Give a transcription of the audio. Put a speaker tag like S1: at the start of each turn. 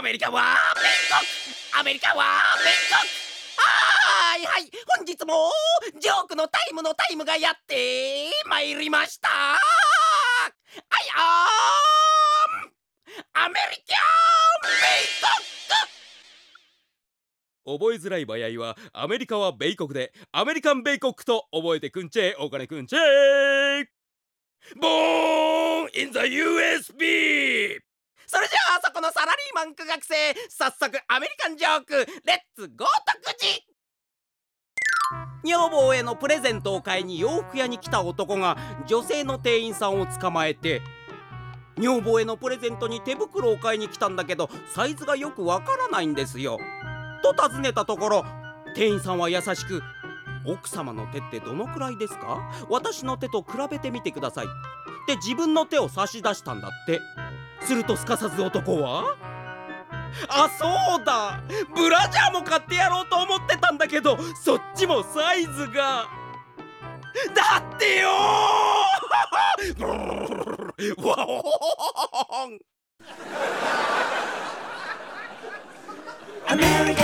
S1: アメリカは米国アメリカは米国はいはい。本日もジョークのタイムのタイムがやってまいりました。あいあアメリカ米
S2: 覚えづらい場合はアメリカは米国でアメリカン米国と覚えてくんちぇお金くんちぇボー。ン in the USB
S1: それじゃあそこのサラリーマン苦学生早速アメリカンジョークレッツゴー特事。女房へのプレゼントを買いに洋服屋に来た男が女性の店員さんを捕まえて女房へのプレゼントに手袋を買いに来たんだけどサイズがよくわからないんですよ。と尋ねたところ店員さんは優しく「奥様の手ってどのくらいですか？私の手と比べてみてください」って自分の手を差し出したんだって。するとすかさず男は「あそうだブラジャーも買ってやろうと思ってたんだけどそっちもサイズが」だってよわおん
S3: American Joke